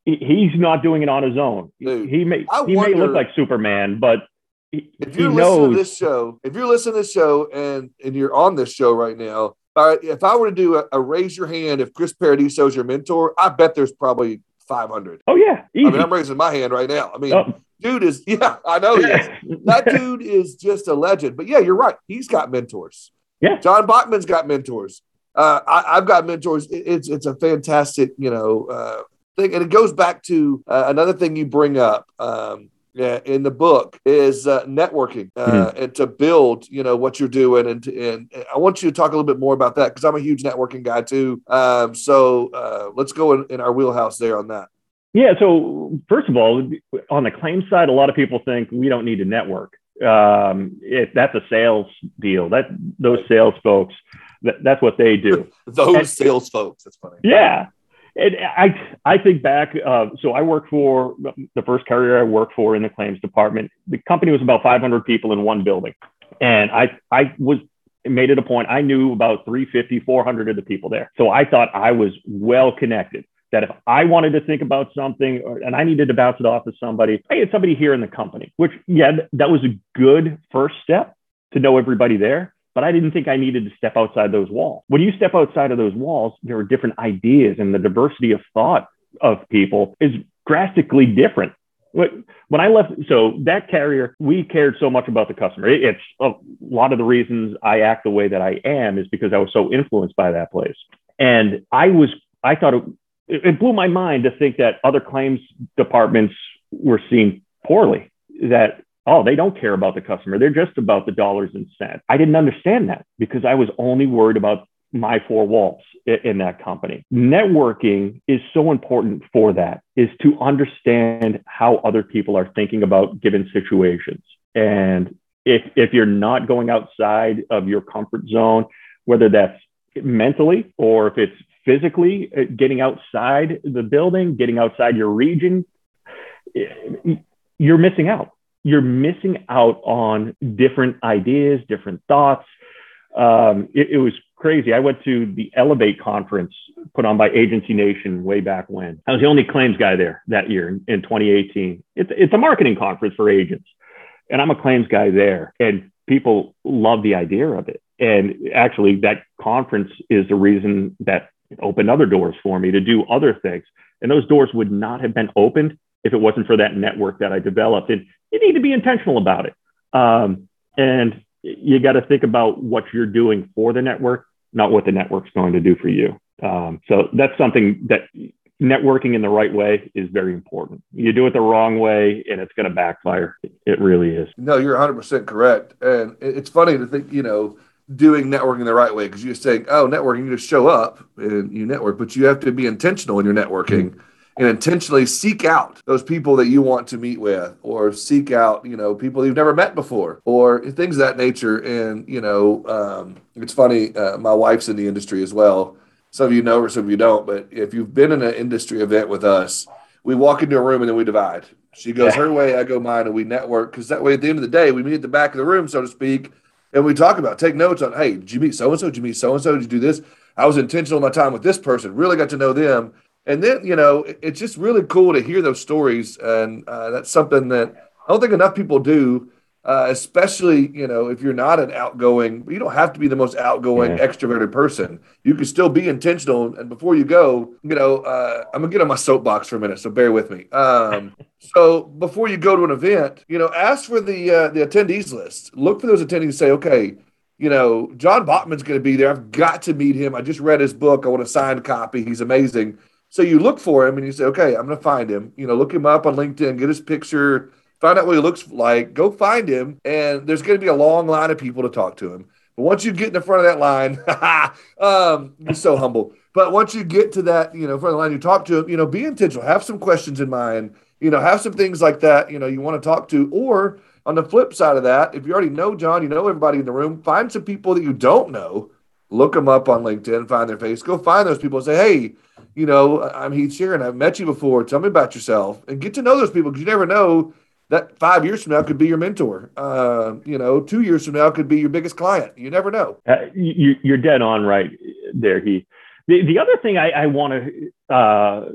Speaker 2: he's not doing it on his own. Dude, he may I he wonder, may look like Superman, but he,
Speaker 1: if you're listening to this show, if you're listening to this show and and you're on this show right now, if I were to do a, a raise your hand if Chris Paradiso is your mentor, I bet there's probably 500.
Speaker 2: Oh, yeah.
Speaker 1: Easy. I mean, I'm raising my hand right now. I mean, oh. dude is, yeah, I know he is. that dude is just a legend. But yeah, you're right. He's got mentors.
Speaker 2: Yeah.
Speaker 1: John Bachmann's got mentors. Uh, I, have got mentors. It's it's a fantastic, you know, uh, thing, and it goes back to uh, another thing you bring up. Um, yeah, in the book is uh, networking uh, mm-hmm. and to build, you know, what you're doing. And, and I want you to talk a little bit more about that because I'm a huge networking guy too. Um, so uh, let's go in, in our wheelhouse there on that.
Speaker 2: Yeah. So first of all, on the claim side, a lot of people think we don't need to network. Um, if that's a sales deal, that those sales folks, that, that's what they do.
Speaker 1: those and, sales folks. That's funny.
Speaker 2: Yeah. And I, I think back. Uh, so I worked for the first carrier I worked for in the claims department. The company was about 500 people in one building, and I, I was made it a point. I knew about 350, 400 of the people there. So I thought I was well connected. That if I wanted to think about something or, and I needed to bounce it off of somebody, I had somebody here in the company. Which, yeah, that was a good first step to know everybody there but I didn't think I needed to step outside those walls. When you step outside of those walls, there are different ideas, and the diversity of thought of people is drastically different. When I left, so that carrier, we cared so much about the customer. It's a lot of the reasons I act the way that I am is because I was so influenced by that place. And I was, I thought it, it blew my mind to think that other claims departments were seen poorly, that oh, they don't care about the customer. They're just about the dollars and cents. I didn't understand that because I was only worried about my four walls in that company. Networking is so important for that is to understand how other people are thinking about given situations. And if, if you're not going outside of your comfort zone, whether that's mentally or if it's physically uh, getting outside the building, getting outside your region, you're missing out you're missing out on different ideas, different thoughts. Um, it, it, was crazy. I went to the Elevate conference put on by Agency Nation way back when. I was the only claims guy there that year in, in 2018. It's, it's a marketing conference for agents, and I'm a claims guy there. And people love the idea of it. And actually, that conference is the reason that opened other doors for me to do other things. And those doors would not have been opened if it wasn't for that network that I developed. And you need to be intentional about it. Um, and you got to think about what you're doing for the network, not what the network's going to do for you. Um, so that's something that networking in the right way is very important. You do it the wrong way and it's going to backfire. It really is.
Speaker 1: No, you're 100% correct. And it's funny to think, you know, doing networking the right way because you're saying, oh, networking, you just show up and you network, but you have to be intentional in your networking. Mm-hmm and intentionally seek out those people that you want to meet with or seek out you know people you've never met before or things of that nature. And you know um, it's funny uh, my wife's in the industry as well. Some of you know or some of you don't but if you've been in an industry event with us we walk into a room and then we divide. She goes yeah. her way i go mine and we network because that way at the end of the day we meet at the back of the room so to speak and we talk about take notes on hey did you meet so and so did you meet so and so did you do this? I was intentional in my time with this person really got to know them and then you know it's just really cool to hear those stories and uh, that's something that i don't think enough people do uh, especially you know if you're not an outgoing you don't have to be the most outgoing yeah. extroverted person. You can still be intentional and before you go you know uh, i'm gonna get on my soapbox for a minute so bear with me. Um, so before you go to an event you know ask for the uh, the attendees list. Look for those attendees and say okay you know john bachmann's going to be there. I've got to meet him. I just read his book. I want a signed copy. He's amazing so you look for him and you say, okay, I'm going to find him. You know, look him up on LinkedIn, get his picture, find out what he looks like, go find him. And there's going to be a long line of people to talk to him. But once you get in the front of that line, um, you're so humble. But once you get to that, you know, front of the line, you talk to him, you know, be intentional, have some questions in mind, you know, have some things like that, you know, you want to talk to. Or on the flip side of that, if you already know John, you know everybody in the room, find some people that you don't know, look them up on LinkedIn, find their face, go find those people and say, hey, you know, I'm Heath Sheeran. I've met you before. Tell me about yourself and get to know those people because you never know that five years from now could be your mentor. Uh, you know, two years from now could be your biggest client. You never know.
Speaker 2: Uh, you, are dead on right there, Heath. The, the other thing I, I want to uh,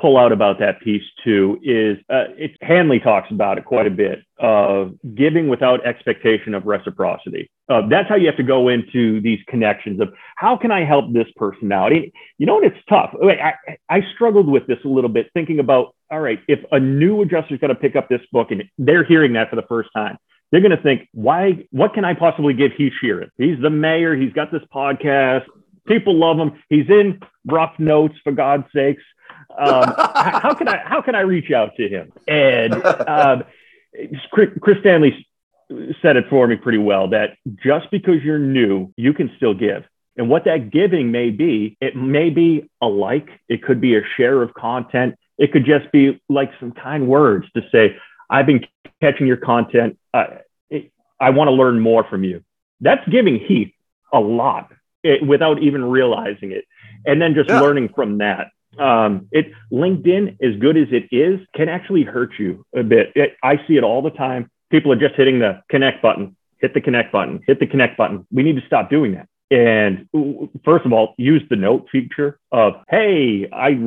Speaker 2: pull out about that piece too is uh, it, Hanley talks about it quite a bit of giving without expectation of reciprocity. Uh, that's how you have to go into these connections of how can I help this personality? You know, and it's tough. I, I struggled with this a little bit thinking about, all right, if a new adjuster is going to pick up this book and they're hearing that for the first time, they're going to think, why, what can I possibly give Heath Sheeran? He's the mayor. He's got this podcast. People love him. He's in rough notes for God's sakes. Um, how can I how can I reach out to him? And um, Chris Stanley said it for me pretty well that just because you're new, you can still give. And what that giving may be, it may be a like, it could be a share of content, it could just be like some kind words to say, I've been catching your content. Uh, it, I want to learn more from you. That's giving Heath a lot it, without even realizing it. And then just yeah. learning from that um, it LinkedIn, as good as it is, can actually hurt you a bit. It, I see it all the time. People are just hitting the connect button, hit the connect button, hit the connect button. We need to stop doing that. And first of all, use the note feature of, hey, I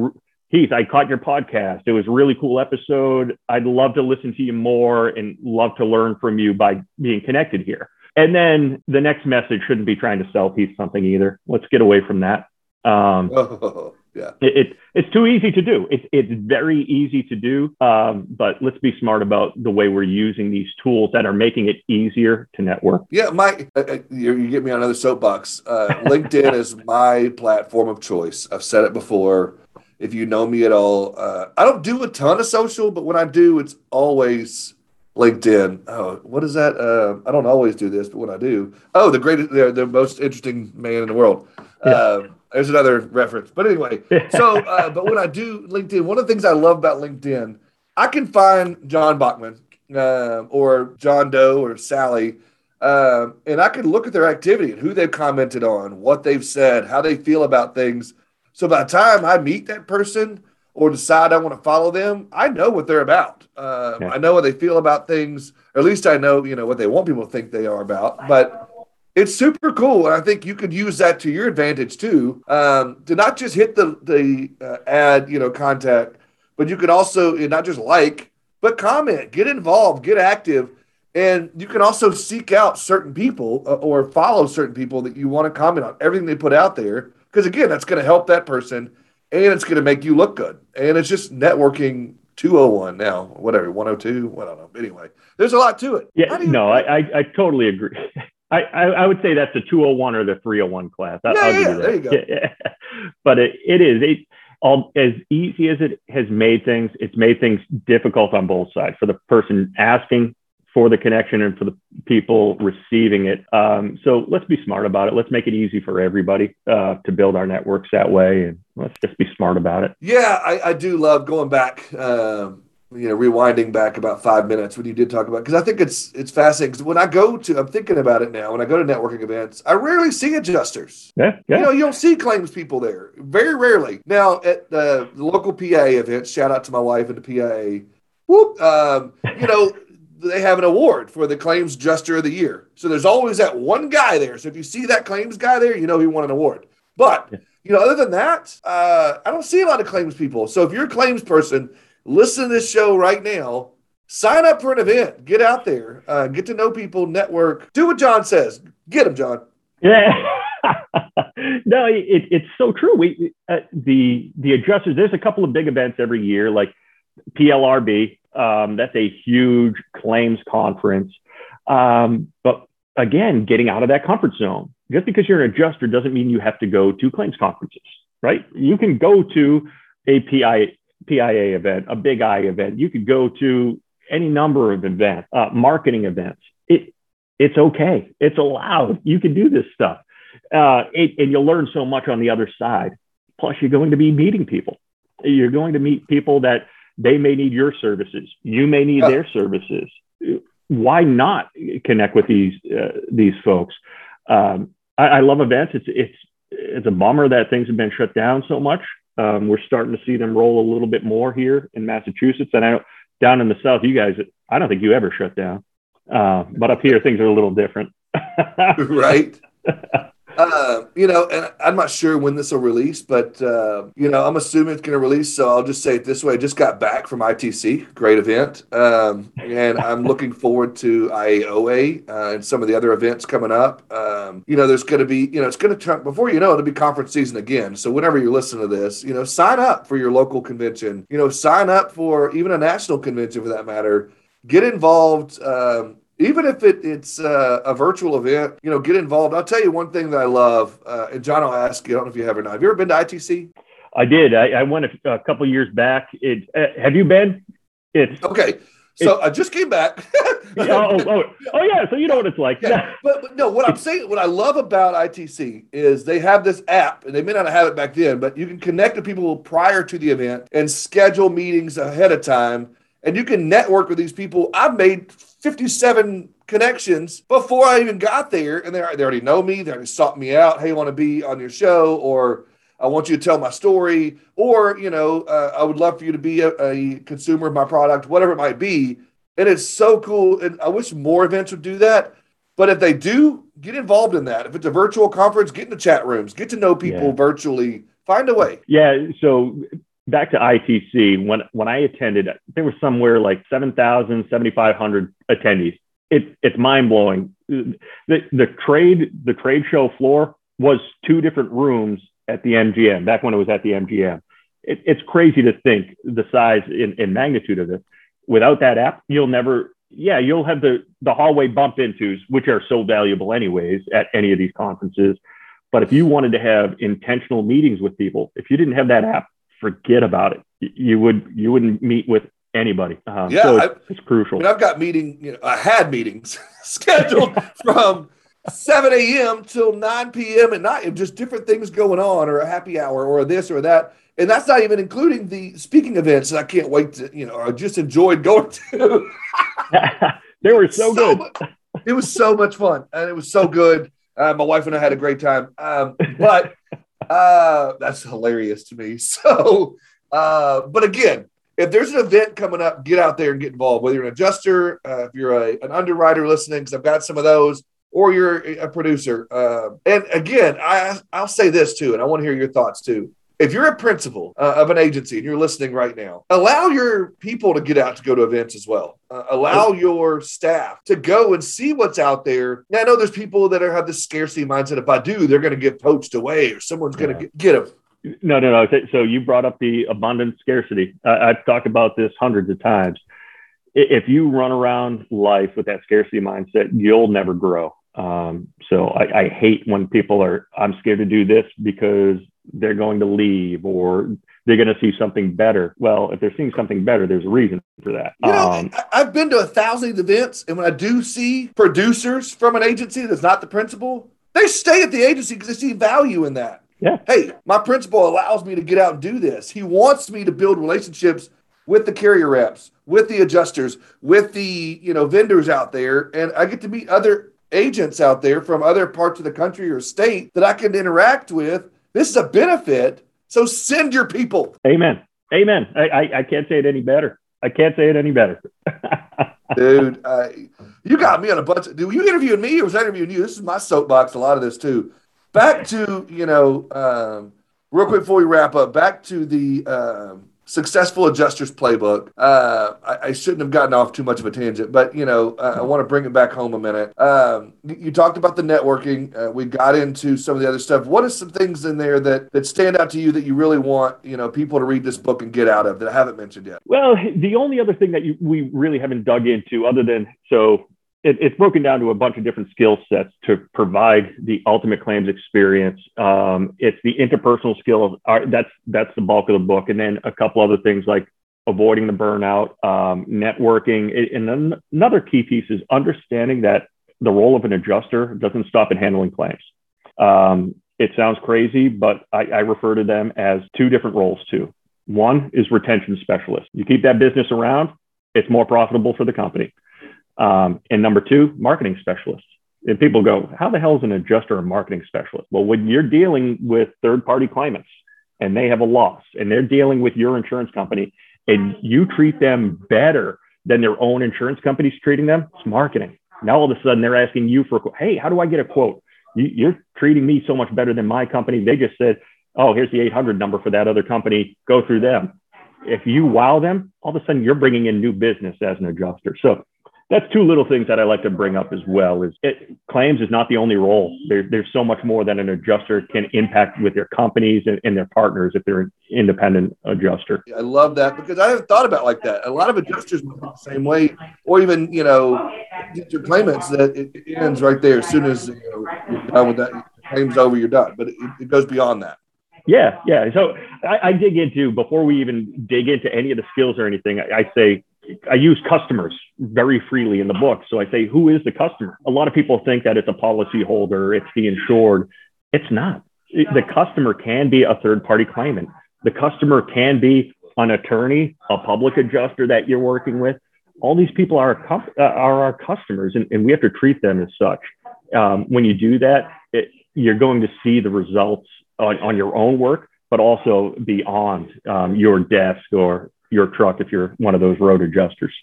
Speaker 2: Heath, I caught your podcast. It was a really cool episode. I'd love to listen to you more and love to learn from you by being connected here. And then the next message shouldn't be trying to sell Heath something either. Let's get away from that. Um,
Speaker 1: Yeah.
Speaker 2: It, it, it's too easy to do. It's, it's very easy to do. Um, but let's be smart about the way we're using these tools that are making it easier to network.
Speaker 1: Yeah, Mike, uh, uh you, you, get me on another soapbox. Uh, LinkedIn is my platform of choice. I've said it before. If you know me at all, uh, I don't do a ton of social, but when I do, it's always LinkedIn. Oh, what is that? Uh, I don't always do this, but when I do, oh, the greatest, the, the most interesting man in the world. Yeah. Uh, there's another reference. But anyway, so uh, but when I do LinkedIn, one of the things I love about LinkedIn, I can find John Bachmann uh, or John Doe or Sally, uh, and I can look at their activity and who they've commented on, what they've said, how they feel about things. So by the time I meet that person or decide I want to follow them, I know what they're about. Uh, yeah. I know what they feel about things, or at least I know you know what they want people to think they are about. But it's super cool. And I think you could use that to your advantage too, um, to not just hit the, the uh, ad, you know, contact, but you can also not just like, but comment, get involved, get active. And you can also seek out certain people uh, or follow certain people that you want to comment on everything they put out there. Because again, that's going to help that person and it's going to make you look good. And it's just networking 201 now, whatever, 102. I don't know. Anyway, there's a lot to it.
Speaker 2: Yeah, no, I, I, I totally agree. I, I, I, would say that's a 201 or the 301 class. I,
Speaker 1: yeah, yeah, there you go. Yeah,
Speaker 2: but it, it is. It, all, as easy as it has made things, it's made things difficult on both sides for the person asking for the connection and for the people receiving it. Um, so let's be smart about it. Let's make it easy for everybody uh, to build our networks that way, and let's just be smart about it.
Speaker 1: Yeah, I, I do love going back. Um, you know, rewinding back about five minutes when you did talk about because I think it's it's fascinating. Because when I go to, I'm thinking about it now. When I go to networking events, I rarely see adjusters.
Speaker 2: Yeah, yeah.
Speaker 1: You know, you don't see claims people there very rarely. Now at the, the local PA events, shout out to my wife and the PA. Whoop, um, you know. They have an award for the claims adjuster of the year. So there's always that one guy there. So if you see that claims guy there, you know he won an award. But you know, other than that, uh, I don't see a lot of claims people. So if you're a claims person listen to this show right now. Sign up for an event. Get out there. Uh, get to know people. Network. Do what John says. Get them, John.
Speaker 2: Yeah. no, it, it's so true. We uh, the the adjusters. There's a couple of big events every year, like PLRB. Um, that's a huge claims conference. Um, but again, getting out of that comfort zone. Just because you're an adjuster doesn't mean you have to go to claims conferences, right? You can go to a PI PIA event, a Big I event. You could go to any number of events, uh, marketing events. It, it's okay. It's allowed. You can do this stuff. Uh, it, and you'll learn so much on the other side. Plus, you're going to be meeting people. You're going to meet people that they may need your services. You may need their services. Why not connect with these uh, these folks? Um, I, I love events. It's it's it's a bummer that things have been shut down so much. Um, we're starting to see them roll a little bit more here in Massachusetts. And I know down in the South, you guys, I don't think you ever shut down. Uh, but up here, things are a little different.
Speaker 1: right. Uh, you know, and I'm not sure when this will release, but uh, you know, I'm assuming it's going to release. So I'll just say it this way: I just got back from ITC, great event, um, and I'm looking forward to IAOA uh, and some of the other events coming up. Um, you know, there's going to be, you know, it's going to turn before you know it'll be conference season again. So whenever you listen to this, you know, sign up for your local convention. You know, sign up for even a national convention for that matter. Get involved. Um, even if it, it's uh, a virtual event, you know, get involved. I'll tell you one thing that I love, uh, and John, I'll ask you. I don't know if you have or not. Have you ever been to ITC?
Speaker 2: I did. I, I went a, a, couple years back. It, uh, have you been?
Speaker 1: It's okay. So I just came back.
Speaker 2: oh, oh, oh, oh, yeah. So you know what it's like.
Speaker 1: Yeah. but, but, no, what I'm saying, what I love about ITC is they have this app, and they may not have it back then, but you can connect to people prior to the event and schedule meetings ahead of time, and you can network with these people. I've made 57 connections before I even got there. And they, they already know me. They already sought me out. Hey, I want to be on your show, or I want you to tell my story, or, you know, uh, I would love for you to be a, a, consumer of my product, whatever it might be. And it's so cool. And I wish more events would do that. But if they do, get involved in that. If it's a virtual conference, get in the chat rooms, get to know people yeah. virtually, find a way.
Speaker 2: Yeah. So back to ITC, when when I attended, there were somewhere like 7,000, 7,500 attendees. It, it's mind blowing. The, the trade the trade show floor was two different rooms at the MGM back when it was at the MGM. It, it's crazy to think the size and, magnitude of it. Without that app, you'll never. Yeah, you'll have the the hallway bump intos, which are so valuable anyways at any of these conferences. But if you wanted to have intentional meetings with people, if you didn't have that app, forget about it. You would you wouldn't meet with anybody. Uh,
Speaker 1: yeah, so
Speaker 2: it's, it's, crucial.
Speaker 1: I mean, I've got meeting. You know, I had meetings scheduled from 7 a.m. till 9 p.m. at night, just different things going on, or a happy hour, or this or that. And that's not even including the speaking events that I can't wait to, you know, I just enjoyed going to.
Speaker 2: they were so, so good.
Speaker 1: it was so much fun, and it was so good. Uh, my wife and I had a great time. Um, but uh, that's hilarious to me. So, uh, but again, if there's an event coming up, get out there and get involved. Whether you're an adjuster, uh, if you're a, an underwriter listening, because I've got some of those, or you're a producer. Uh, and again, I I'll say this too, and I want to hear your thoughts too if you're a principal uh, of an agency and you're listening right now, allow your people to get out to go to events as well. Uh, allow your staff to go and see what's out there. Now, I know there's people that are, have this scarcity mindset. If I do, they're going to get poached away or someone's going to yeah. get, get them.
Speaker 2: No, no, no. So you brought up the abundant scarcity. I've talked about this hundreds of times. If you run around life with that scarcity mindset, you'll never grow. Um, so I, I hate when people are, I'm scared to do this because they're going to leave or they're going to see something better. Well, if they're seeing something better, there's a reason for that.
Speaker 1: You know, um, I've been to a thousand events, and when I do see producers from an agency that's not the principal, they stay at the agency because they see value in that.
Speaker 2: Yeah.
Speaker 1: Hey, my principal allows me to get out and do this. He wants me to build relationships with the carrier reps, with the adjusters, with the you know vendors out there, and I get to meet other agents out there from other parts of the country or state that I can interact with. This is a benefit. So send your people.
Speaker 2: Amen. Amen. I, I, I can't say it any better. I can't say it any better.
Speaker 1: Dude, uh, you got me on a bunch. Of, dude, you interviewing me or was I interviewing you? This is my soapbox. A lot of this too. Back to you know, um, real quick before we wrap up. Back to the um, successful adjusters playbook. Uh, I, I, shouldn't have gotten off too much of a tangent, but you know, uh, I want to bring it back home a minute. Um, you talked about the networking. Uh, we got into some of the other stuff. What are some things in there that that stand out to you that you really want you know people to read this book and get out of that I haven't mentioned yet?
Speaker 2: Well, the only other thing that you, we really haven't dug into, other than so it, it's broken down to a bunch of different skill sets to provide the ultimate claims experience. Um, it's the interpersonal skills. Are, that's that's the bulk of the book, and then a couple other things like avoiding the burnout, um, networking, and then another key piece is understanding that the role of an adjuster doesn't stop at handling claims. Um, it sounds crazy, but I, I refer to them as two different roles too. One is retention specialist. You keep that business around, it's more profitable for the company. Um, and number two, marketing specialists. And people go, how the hell is an adjuster a marketing specialist? Well, when you're dealing with third party claimants and they have a loss and they're dealing with your insurance company and you treat them better than their own insurance company's treating them, it's marketing. Now all of a sudden they're asking you for. Hey, how do I get a quote? You, are treating me so much better than my company. They just said, oh, here's the 800 number for that other company. Go through them. If you wow them, all of a sudden you're bringing in new business as an adjuster. So that's two little things that I like to bring up as well. Is it, claims is not the only role. There, there's so much more that an adjuster can impact with their companies and, and, their partners if they're an independent adjuster.
Speaker 1: I love that because I haven't thought about like that. A lot of adjusters move the same way, or even you know, your claimants that it, it, ends right there as soon as you know, you're done with that. Claims over, you're done. But it, it goes beyond that.
Speaker 2: Yeah, yeah. So I, I, dig into before we even dig into any of the skills or anything. I, I say I use customers very freely in the book. So I say, who is the customer? A lot of people think that it's a policy holder, it's the insured. It's not. The customer can be a third party claimant. The customer can be an attorney, a public adjuster that you're working with. All these people are, uh, are our customers, and, and we have to treat them as such. Um, when you do that, it, you're going to see the results on, on your own work, but also beyond um, your desk or your truck if you're one of those road adjusters.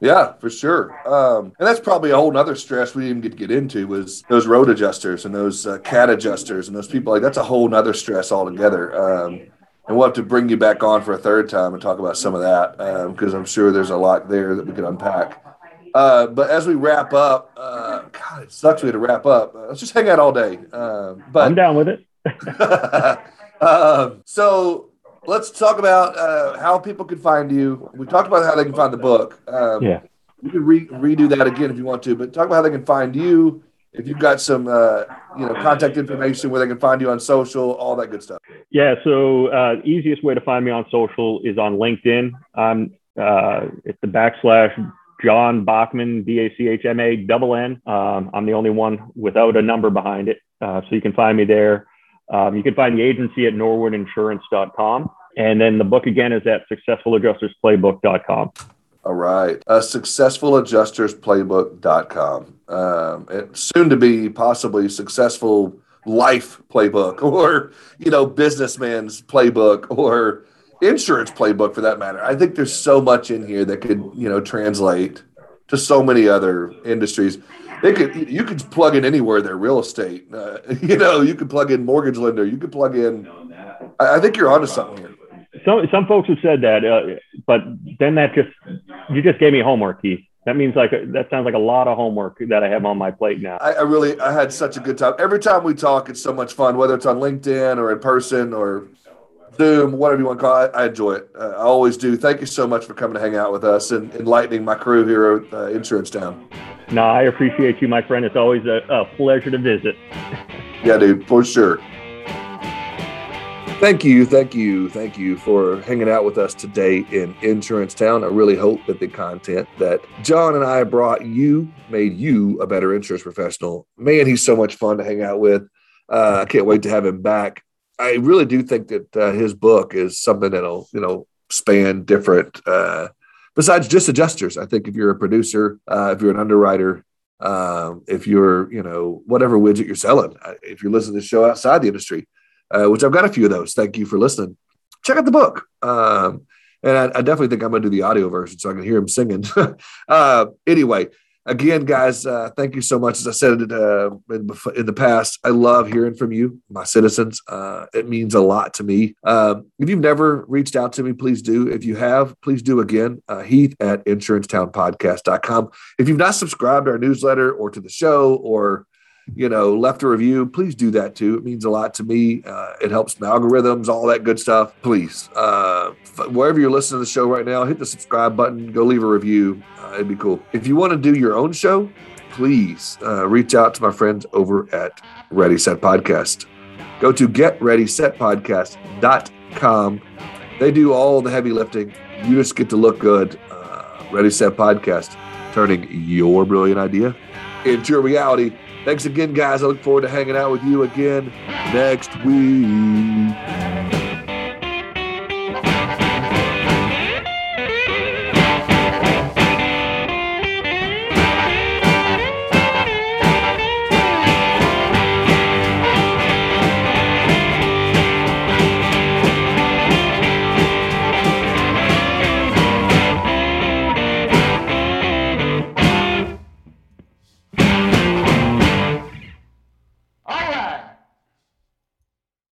Speaker 1: Yeah, for sure. Um, and that's probably a whole nother stress we didn't get to get into was those road adjusters and those uh, cat adjusters and those people like that's a whole nother stress altogether. Um, and we'll have to bring you back on for a third time and talk about some of that because um, I'm sure there's a lot there that we could unpack. Uh, but as we wrap up, uh, God, it sucks we had to wrap up. Uh, let's just hang out all day. Uh, but
Speaker 2: I'm down with it.
Speaker 1: Um, so let's talk about uh, how people can find you. We talked about how they can find the book.
Speaker 2: Um, yeah.
Speaker 1: You can re- redo that again if you want to, but talk about how they can find you. If you've got some, uh, you know, contact information where they can find you on social, all that good stuff.
Speaker 2: Yeah. So uh, easiest way to find me on social is on LinkedIn. I'm uh, it's the backslash John Bachmann, B A C H M A double N. Um, I'm the only one without a number behind it, uh, so you can find me there. Um, you can find the agency at norwoodinsurance.com. And then the book again is at successfuladjustersplaybook.com.
Speaker 1: All right. Uh, successfuladjustersplaybook.com. Um, and soon to be possibly successful life playbook or, you know, businessman's playbook or insurance playbook for that matter. I think there's so much in here that could, you know, translate to so many other industries they could you could plug in anywhere their real estate. Uh, you know, you could plug in mortgage lender. You could plug in. I, I think you're onto something here.
Speaker 2: Some some folks have said that, uh, but then that just you just gave me homework, Heath. that means like that sounds like a lot of homework that I have on my plate now.
Speaker 1: I, I, really I had such a good time. Every time we talk, it's so much fun, whether it's on LinkedIn or in person or Zoom, whatever you want to call it. I enjoy it. Uh, I always do. Thank you so much for coming to hang out with us and enlightening my crew here at uh, Insurance Town.
Speaker 2: No, I appreciate you, my friend. It's always a, a pleasure to visit.
Speaker 1: yeah, dude, for sure. Thank you, thank you, thank you for hanging out with us today in Insurance Town. I really hope that the content that John and I brought you made you a better insurance professional. Man, he's so much fun to hang out with. Uh, I can't wait to have him back. I really do think that uh, his book is something that'll, you know, span different, uh, besides just adjusters. I think if you're a producer, uh, if you're an underwriter, um, if you're, you know, whatever widget you're selling, uh, if you're listening to the show outside the industry, uh, which I've got a few of those. Thank you for listening. Check out the book. Um, and I, I, definitely think I'm going to do the audio version so I can hear him singing. uh, anyway, again, guys, uh, thank you so much. As I said uh, in, in, the past, I love hearing from you, my citizens. Uh, it means a lot to me. Um, if you've never reached out to me, please do. If you have, please do again. Uh, Heath at insurancetownpodcast.com. If you've not subscribed to our newsletter or to the show or you know, left a review, please do that too. It means a lot to me. Uh, it helps my algorithms, all that good stuff. Please, uh, wherever you're listening to the show right now, hit the subscribe button, go leave a review. It'd be cool. If you want to do your own show, please uh, reach out to my friends over at Ready Set Podcast. Go to getreadysetpodcast.com. They do all the heavy lifting. You just get to look good. Uh, Ready Set Podcast, turning your brilliant idea into a reality. Thanks again, guys. I look forward to hanging out with you again next week.